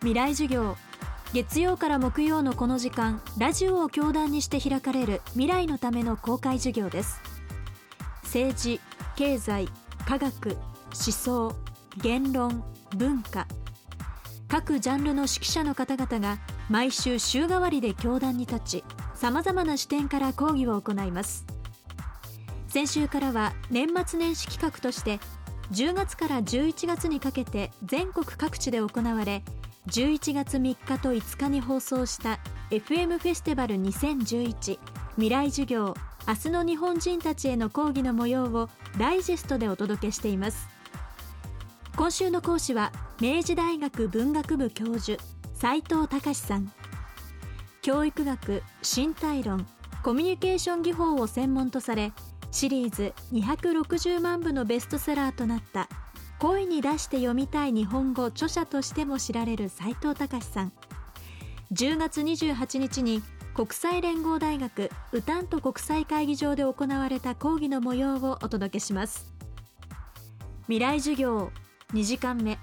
未来授業。月曜から木曜のこの時間ラジオを教壇にして開かれる未来のための公開授業です。政治経済科学思想言論文化。各ジャンルの指揮者の方々が毎週週替わりで教壇に立ちさまざまな視点から講義を行います。先週からは年末年始企画として10月から11月にかけて全国各地で行われ11月3日と5日に放送した FM フェスティバル2011未来授業明日の日本人たちへの講義の模様をダイジェストでお届けしています。今週の講師は明治大学文学部教授斉藤隆さん。教育学身体論コミュニケーション技法を専門とされシリーズ260万部のベストセラーとなった声に出して読みたい日本語著者としても知られる斉藤隆さん。10月28日に国際連合大学ウタント国際会議場で行われた講義の模様をお届けします。未来授業2時間目。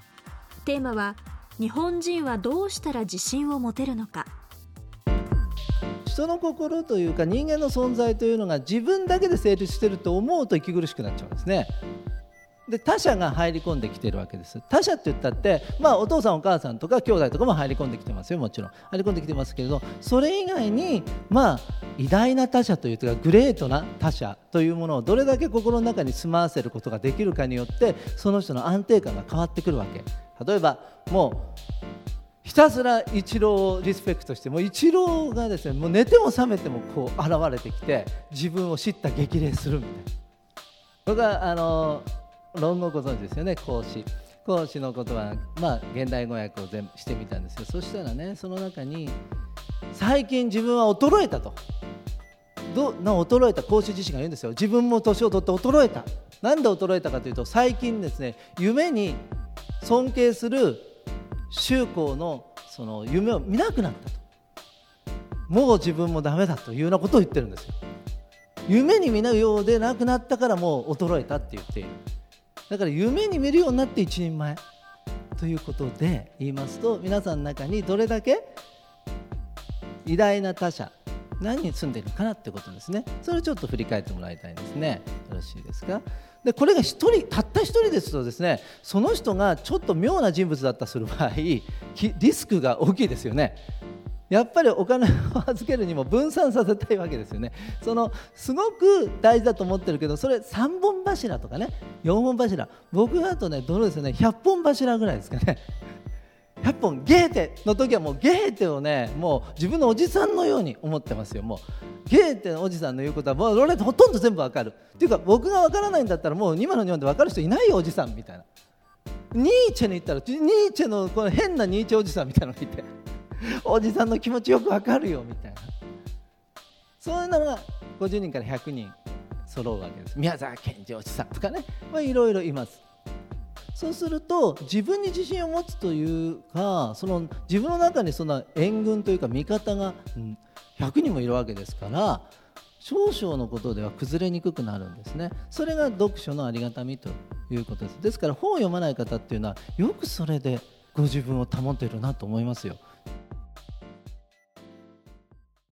テーマは日本人はどうしたら自信を持てるのか。人の心というか人間の存在というのが自分だけで成立してると思うと息苦しくなっちゃうんですね。で他者が入り込んできてるわけです。他者って言ったって、まあ、お父さんお母さんとか兄弟とかも入り込んできてますよ。もちろん。入り込んできてますけれどそれ以外にまあ偉大な他者というかグレートな他者というものをどれだけ心の中に住まわせることができるかによってその人の安定感が変わってくるわけ。例えばもうひたすらイチローをリスペクトしてもうイチローがですねもう寝ても覚めてもこう現れてきて自分を知った激励するみたいな。僕はあの論語ご存知ですよね？孔子。孔子のことは、まあ、現代語訳を全してみたんですけどそしたらねその中に最近自分は衰えたと。どな衰えた？孔子自身が言うんですよ。自分も年を取って衰えた。なんで衰えたかというと最近ですね夢に尊敬する宗公のその夢を見なくなったと。もう自分もダメだというようなことを言ってるんですよ。夢に見ないようでなくなったからもう衰えたって言っている。だから夢に見るようになって一人前ということで言いますと皆さんの中にどれだけ偉大な他者何に住んでいるかなってことですね。それをちょっと振り返ってもらいたいんですね。よろしいですか？でこれが1人たった1人ですとですねその人がちょっと妙な人物だったする場合リスクが大きいですよね。やっぱりお金を預けるにも分散させたいわけですよね。そのすごく大事だと思ってるけどそれ3本柱とかね4本柱。僕だとねどれですよね100本柱ぐらいですかね。100本ゲーテの時はもうゲーテをねもう自分のおじさんのように思ってますよ。もうゲーテのおじさんの言うことはもう俺ほとんど全部わかる。っていうか僕がわからないんだったらもう今の日本でわかる人いないよおじさんみたいな。ニーチェに行ったらニーチェのこの変なニーチェおじさんみたいなのがいて。おじさんの気持ちよくわかるよみたいな。そういうのが50人から100人揃うわけです。宮沢賢治おじさんとかね。いろいろいます。そうすると自分に自信を持つというかその自分の中にそんな援軍というか味方が100人もいるわけですから少々のことでは崩れにくくなるんですね。それが読書のありがたみということです。ですから本を読まない方っていうのはよくそれでご自分を保てるなと思いますよ。